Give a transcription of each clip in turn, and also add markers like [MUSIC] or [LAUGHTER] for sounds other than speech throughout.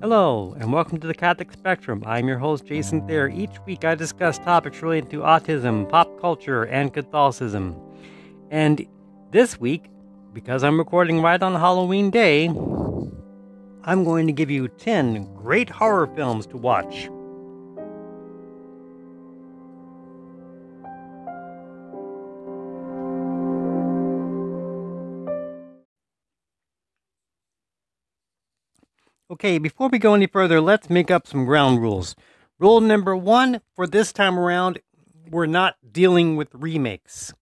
Hello, and welcome to the Catholic Spectrum. I'm your host, Jason Thayer. Each week I discuss topics related to autism, pop culture, and Catholicism. And this week, because I'm recording right on Halloween Day, I'm going to give you 10 great horror films to watch. Okay, before we go any further, let's make up some ground rules. Rule number one for this time around, we're not dealing with remakes.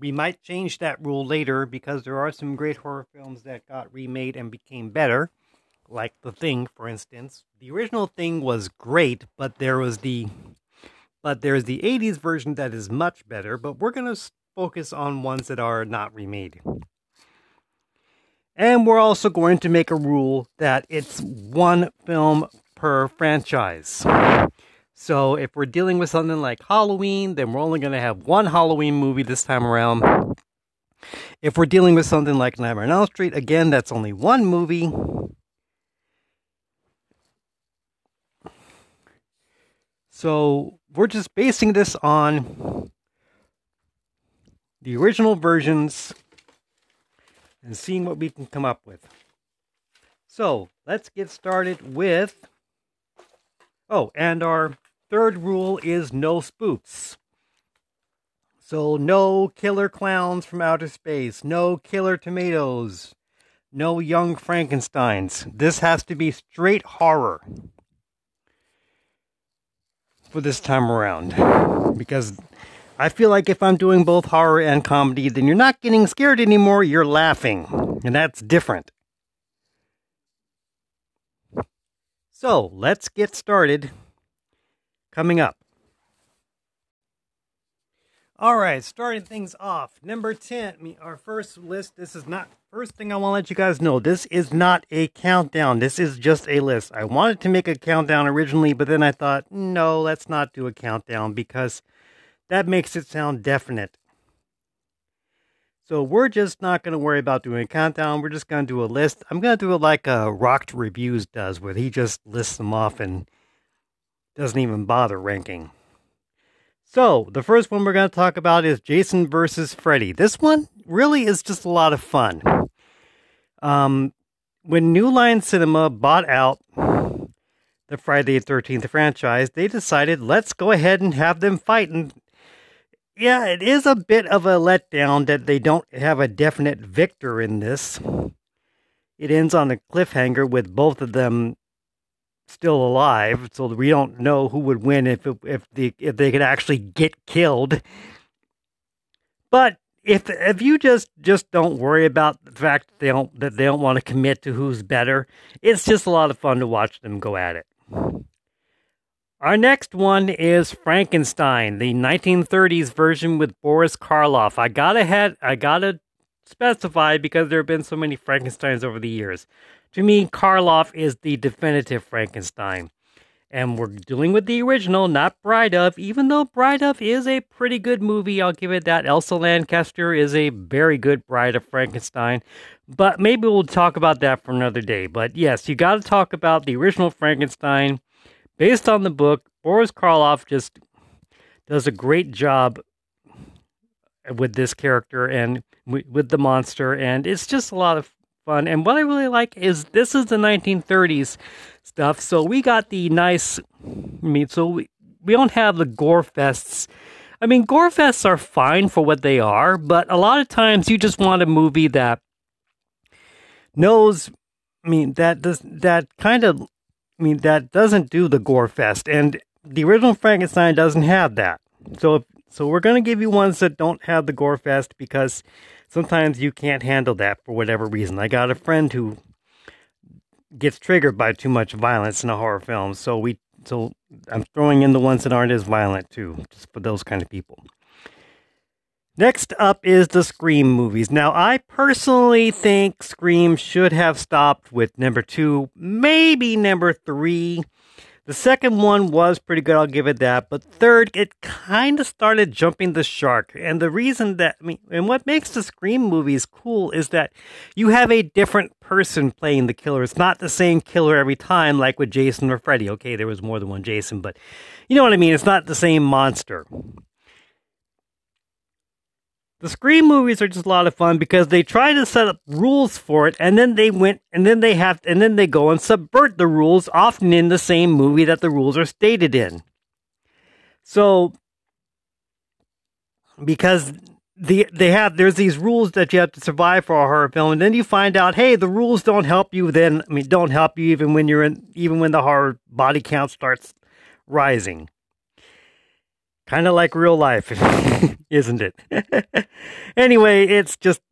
We might change that rule later because there are some great horror films that got remade and became better, like The Thing, for instance. The original Thing was great, but there was the but there's the 80s version that is much better, but we're going to focus on ones that are not remade. And we're also going to make a rule that it's one film per franchise. So if we're dealing with something like Halloween, then we're only going to have one Halloween movie this time around. If we're dealing with something like Nightmare on Elm Street, again, that's only one movie. So we're just basing this on the original versions and seeing what we can come up with. So let's get started with. Oh, and our third rule is no spoofs. So, no killer clowns from outer space, no killer tomatoes, no young Frankensteins. This has to be straight horror for this time around. Because I feel like if I'm doing both horror and comedy, then you're not getting scared anymore, you're laughing. And that's different. So let's get started. Coming up. All right, starting things off. Number 10, our first list. This is not, first thing I want to let you guys know this is not a countdown. This is just a list. I wanted to make a countdown originally, but then I thought, no, let's not do a countdown because that makes it sound definite. So we're just not going to worry about doing a countdown. We're just going to do a list. I'm going to do it like uh, Rocked Reviews does, where he just lists them off and doesn't even bother ranking. So the first one we're going to talk about is Jason versus Freddy. This one really is just a lot of fun. Um, when New Line Cinema bought out the Friday the 13th franchise, they decided let's go ahead and have them fight and yeah, it is a bit of a letdown that they don't have a definite victor in this. It ends on a cliffhanger with both of them still alive, so we don't know who would win if if the if they could actually get killed. But if if you just just don't worry about the fact that they don't that they don't want to commit to who's better, it's just a lot of fun to watch them go at it. Our next one is Frankenstein, the 1930s version with Boris Karloff. I gotta head, I gotta specify because there have been so many Frankensteins over the years. To me, Karloff is the definitive Frankenstein. And we're dealing with the original, not Bride of, even though Bride of is a pretty good movie. I'll give it that. Elsa Lanchester is a very good Bride of Frankenstein. But maybe we'll talk about that for another day. But yes, you got to talk about the original Frankenstein based on the book, Boris Karloff just does a great job with this character and with the monster, and it's just a lot of fun. And what I really like is this is the 1930s stuff, so we got the nice. I mean, so we, we don't have the gore fests. I mean, gore fests are fine for what they are, but a lot of times you just want a movie that knows. I mean, that does that kind of I mean, that doesn't do the gore fest, and the original Frankenstein doesn't have that. So, so we're to give you ones that don't have the gore fest because sometimes you can't handle that for whatever reason. I got a friend who gets triggered by too much violence in a horror film, so we, so I'm throwing in the ones that aren't as violent too, just for those kind of people. Next up is the Scream movies. Now, I personally think Scream should have stopped with number two, maybe number three. The second one was pretty good, I'll give it that. But third, it kind of started jumping the shark. And the reason that, I mean, and what makes the Scream movies cool is that you have a different person playing the killer. It's not the same killer every time, like with Jason or Freddy. Okay, there was more than one Jason, but you know what I mean? It's not the same monster. The Scream movies are just a lot of fun because they try to set up rules for it and then they went and then they have and then they go and subvert the rules often in the same movie that the rules are stated in. So because the they have there's these rules that you have to survive for a horror film and then you find out hey the rules don't help you then I mean don't help you even when you're in even when the horror body count starts rising. Kind of like real life, [LAUGHS] isn't it? [LAUGHS] anyway, it's just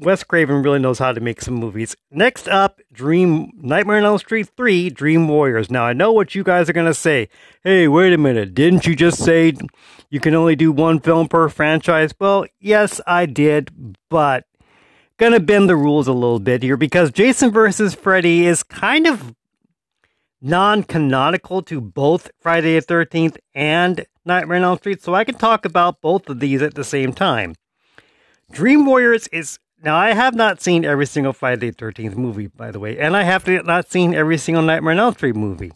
Wes Craven really knows how to make some movies. Next up, Dream Nightmare on Elm Street 3 Dream Warriors. Now, I know what you guys are going to say. Hey, wait a minute. Didn't you just say you can only do one film per franchise? Well, yes, I did, but going to bend the rules a little bit here because Jason versus Freddy is kind of non canonical to both Friday the 13th and Nightmare on Elm Street, so I can talk about both of these at the same time. Dream Warriors is now I have not seen every single Friday the Thirteenth movie, by the way, and I have not seen every single Nightmare on Elm Street movie.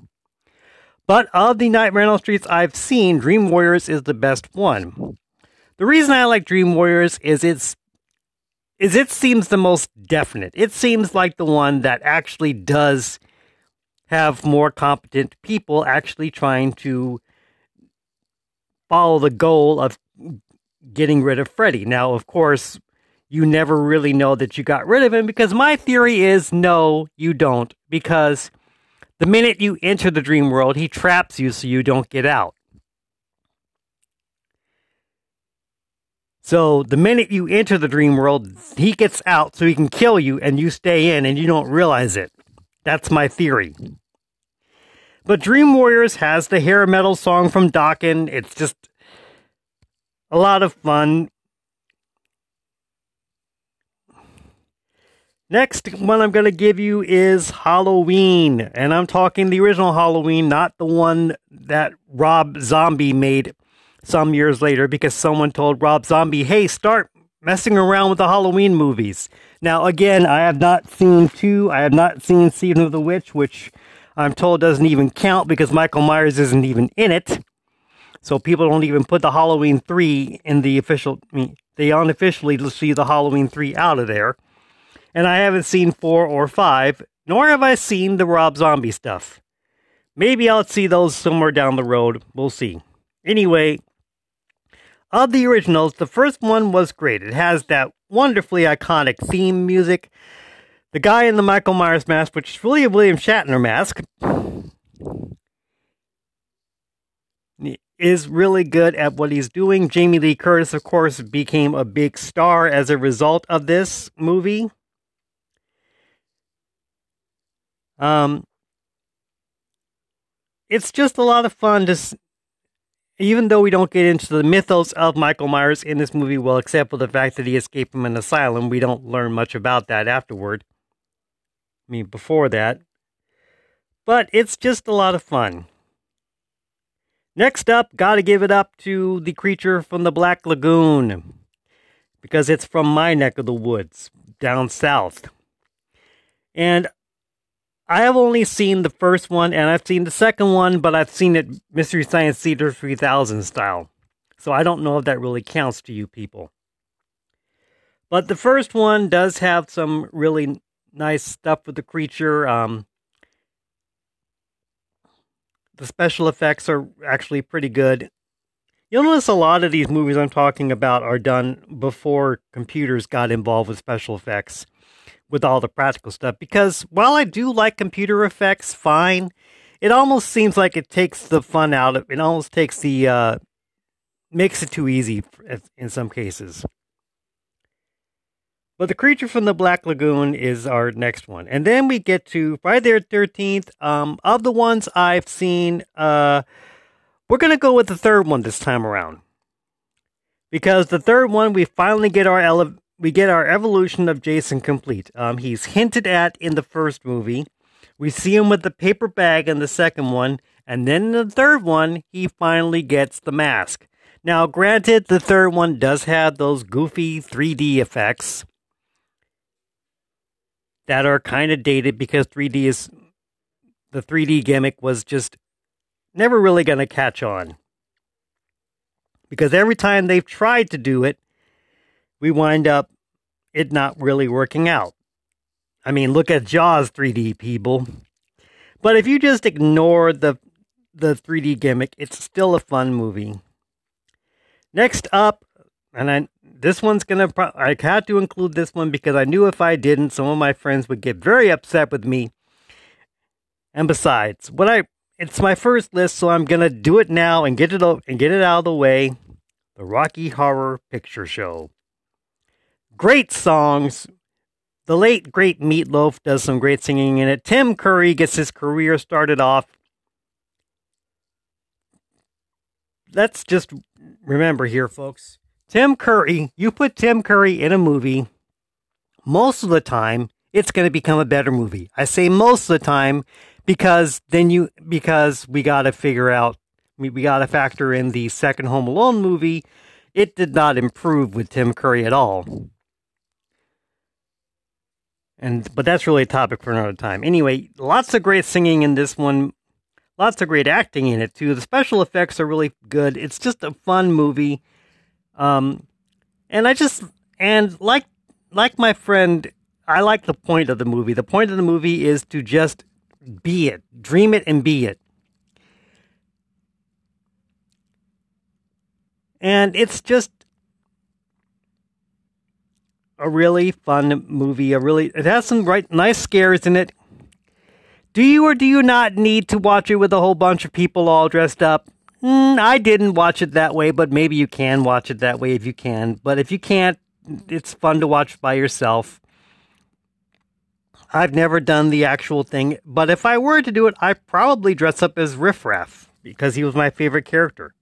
But of the Nightmare on Elm Streets I've seen, Dream Warriors is the best one. The reason I like Dream Warriors is it's is it seems the most definite. It seems like the one that actually does have more competent people actually trying to follow the goal of getting rid of Freddy. Now, of course, you never really know that you got rid of him because my theory is no, you don't. Because the minute you enter the dream world, he traps you so you don't get out. So the minute you enter the dream world, he gets out so he can kill you and you stay in and you don't realize it. That's my theory. But Dream Warriors has the hair metal song from Dokken. It's just a lot of fun. Next one I'm going to give you is Halloween. And I'm talking the original Halloween, not the one that Rob Zombie made some years later because someone told Rob Zombie, hey, start messing around with the Halloween movies. Now, again, I have not seen two. I have not seen Season of the Witch, which I'm told doesn't even count because Michael Myers isn't even in it. So people don't even put the Halloween 3 in the official, I mean, they unofficially just see the Halloween 3 out of there. And I haven't seen 4 or 5, nor have I seen the Rob Zombie stuff. Maybe I'll see those somewhere down the road. We'll see. Anyway, of the originals, the first one was great. It has that wonderfully iconic theme music the guy in the Michael Myers mask, which is really a William Shatner mask, is really good at what he's doing. Jamie Lee Curtis, of course, became a big star as a result of this movie. Um, it's just a lot of fun to, even though we don't get into the mythos of Michael Myers in this movie, well, except for the fact that he escaped from an asylum, we don't learn much about that afterward me before that. But it's just a lot of fun. Next up, gotta give it up to the creature from the Black Lagoon. Because it's from my neck of the woods, down south. And I have only seen the first one and I've seen the second one, but I've seen it Mystery Science Theater 3000 style. So I don't know if that really counts to you people. But the first one does have some really nice stuff with the creature. Um, the special effects are actually pretty good. You'll notice a lot of these movies I'm talking about are done before computers got involved with special effects, with all the practical stuff. Because while I do like computer effects, fine, it almost seems like it takes the fun out of it. Almost takes the uh, makes it too easy in some cases. But the creature from the Black Lagoon is our next one. And then we get to Friday the 13th. Um, of the ones I've seen, uh, we're to go with the third one this time around. Because the third one, we finally get our ele- we get our evolution of Jason complete. Um, he's hinted at in the first movie. We see him with the paper bag in the second one, And then in the third one, he finally gets the mask. Now, granted, the third one does have those goofy 3D effects that are kind of dated because 3D is the 3D gimmick was just never really going to catch on. Because every time they've tried to do it, we wind up it not really working out. I mean, look at Jaws 3D, people. But if you just ignore the the 3D gimmick, it's still a fun movie. Next up, and I this one's gonna pro- I had to include this one because I knew if I didn't, some of my friends would get very upset with me. And besides, what I it's my first list, so I'm gonna do it now and get it and get it out of the way. The Rocky Horror Picture Show. Great songs. The late great Meatloaf does some great singing in it. Tim Curry gets his career started off. Let's just remember here, folks. Tim Curry, you put Tim Curry in a movie, most of the time, it's going to become a better movie. I say most of the time because then you, because we got to figure out, we, we got to factor in the second Home Alone movie. It did not improve with Tim Curry at all. And, but that's really a topic for another time. Anyway, lots of great singing in this one. Lots of great acting in it too. The special effects are really good. It's just a fun movie. Um, and I just and like like my friend, I like the point of the movie. The point of the movie is to just be it, dream it, and be it. And it's just a really fun movie. A really, it has some right, nice scares in it. Do you or do you not need to watch it with a whole bunch of people all dressed up? Mm, I didn't watch it that way, but maybe you can watch it that way if you can. But if you can't, it's fun to watch by yourself. I've never done the actual thing, but if I were to do it, I'd probably dress up as Riff Raff because he was my favorite character.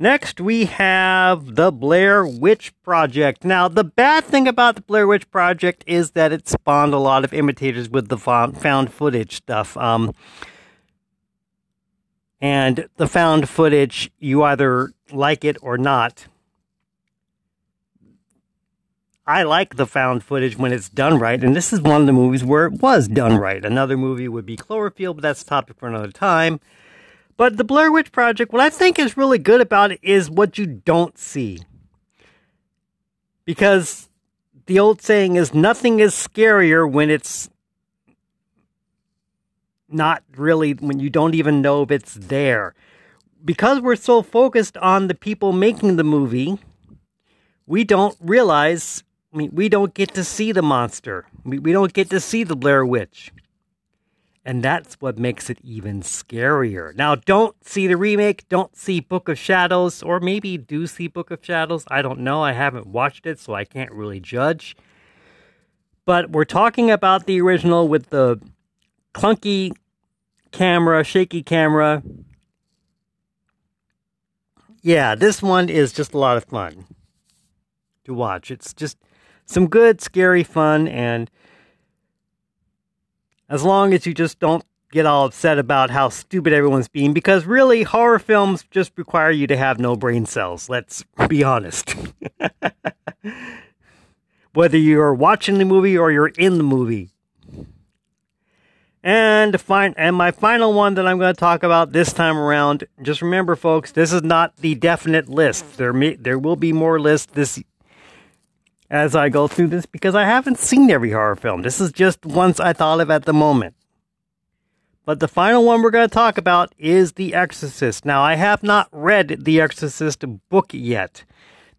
Next, we have the Blair Witch Project. Now, the bad thing about the Blair Witch Project is that it spawned a lot of imitators with the found footage stuff. Um, and the found footage, you either like it or not. I like the found footage when it's done right, and this is one of the movies where it was done right. Another movie would be Cloverfield, but that's a topic for another time. But the Blair Witch Project, what I think is really good about it is what you don't see. Because the old saying is nothing is scarier when it's not really, when you don't even know if it's there. Because we're so focused on the people making the movie, we don't realize, I mean, we don't get to see the monster. We, we don't get to see the Blair Witch. And that's what makes it even scarier. Now, don't see the remake, don't see Book of Shadows, or maybe do see Book of Shadows. I don't know. I haven't watched it, so I can't really judge. But we're talking about the original with the clunky camera, shaky camera. Yeah, this one is just a lot of fun to watch. It's just some good, scary fun, and as long as you just don't get all upset about how stupid everyone's being, because really, horror films just require you to have no brain cells. Let's be honest. [LAUGHS] Whether you're watching the movie or you're in the movie. And fine, and my final one that I'm going to talk about this time around. Just remember, folks, this is not the definite list. There may, there will be more lists this as I go through this because I haven't seen every horror film. This is just ones I thought of at the moment. But the final one we're going to talk about is The Exorcist. Now, I have not read The Exorcist book yet.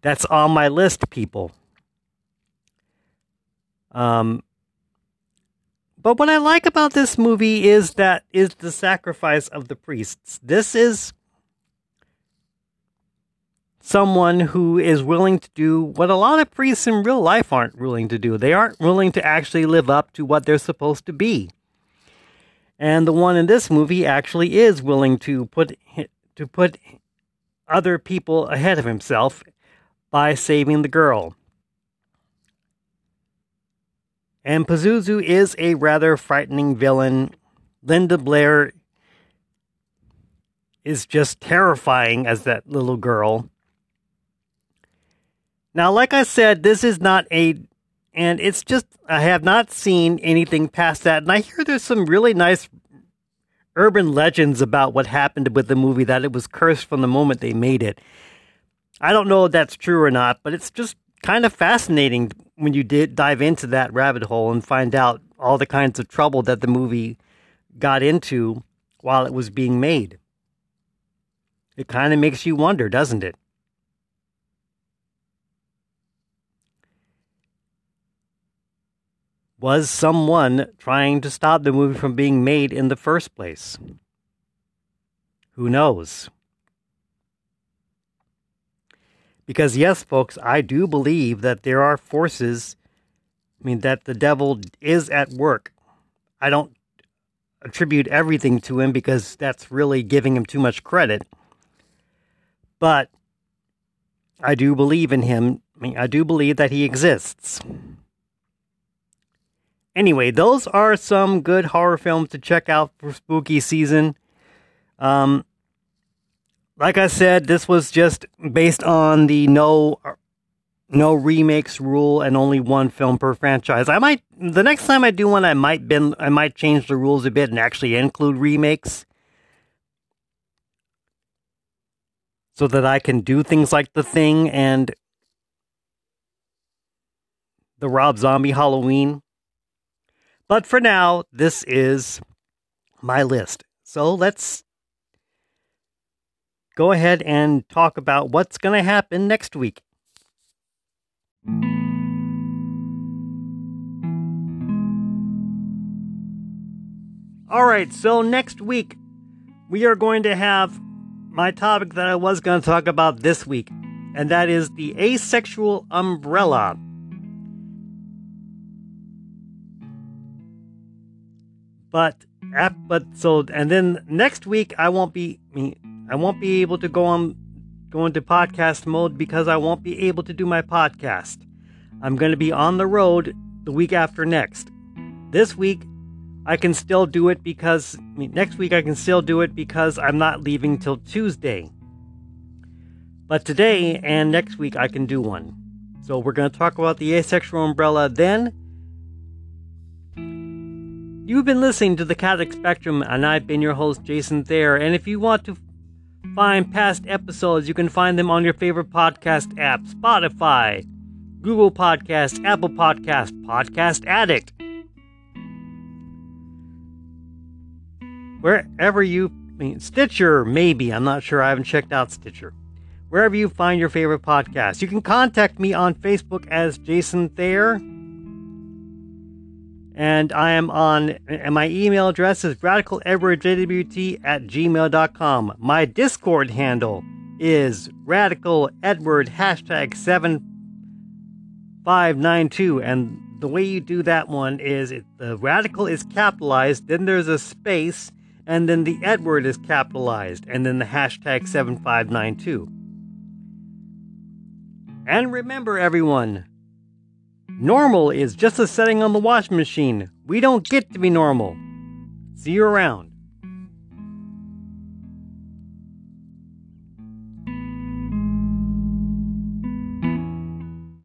That's on my list, people. Um, but what I like about this movie is that is the sacrifice of the priests. This is someone who is willing to do what a lot of priests in real life aren't willing to do. They aren't willing to actually live up to what they're supposed to be. And the one in this movie actually is willing to put to put other people ahead of himself by saving the girl. And Pazuzu is a rather frightening villain. Linda Blair is just terrifying as that little girl. Now, like I said, this is not a, and it's just, I have not seen anything past that. And I hear there's some really nice urban legends about what happened with the movie, that it was cursed from the moment they made it. I don't know if that's true or not, but it's just kind of fascinating when you did dive into that rabbit hole and find out all the kinds of trouble that the movie got into while it was being made. It kind of makes you wonder, doesn't it? Was someone trying to stop the movie from being made in the first place? Who knows? Because, yes, folks, I do believe that there are forces, I mean, that the devil is at work. I don't attribute everything to him because that's really giving him too much credit. But I do believe in him. I mean, I do believe that he exists. Anyway, those are some good horror films to check out for spooky season. Um, like I said, this was just based on the no no remakes rule and only one film per franchise. I might the next time I do one, I might bend, I might change the rules a bit and actually include remakes. so that I can do things like The Thing and the Rob Zombie Halloween. But for now, this is my list. So let's go ahead and talk about what's going to happen next week. All right, so next week we are going to have my topic that I was going to talk about this week, and that is the asexual umbrella. But but so and then next week I won't be I won't be able to go on go into podcast mode because I won't be able to do my podcast. I'm going to be on the road the week after next. This week I can still do it because I mean, next week I can still do it because I'm not leaving till Tuesday. But today and next week I can do one. So we're going to talk about the asexual umbrella then. You've been listening to the Catholic Spectrum, and I've been your host, Jason Thayer. And if you want to find past episodes, you can find them on your favorite podcast app Spotify, Google Podcast, Apple Podcast, Podcast Addict. wherever you I mean, Stitcher, maybe. I'm not sure. I haven't checked out Stitcher. Wherever you find your favorite podcast. You can contact me on Facebook as Jason Thayer. And I am on, and my email address is radicaledwardjwt at gmail.com. My Discord handle is radicaledward hashtag 7592. And the way you do that one is it, the radical is capitalized, then there's a space, and then the Edward is capitalized, and then the hashtag 7592. And remember, everyone, normal is just a setting on the washing machine. We don't get to be normal. See you around.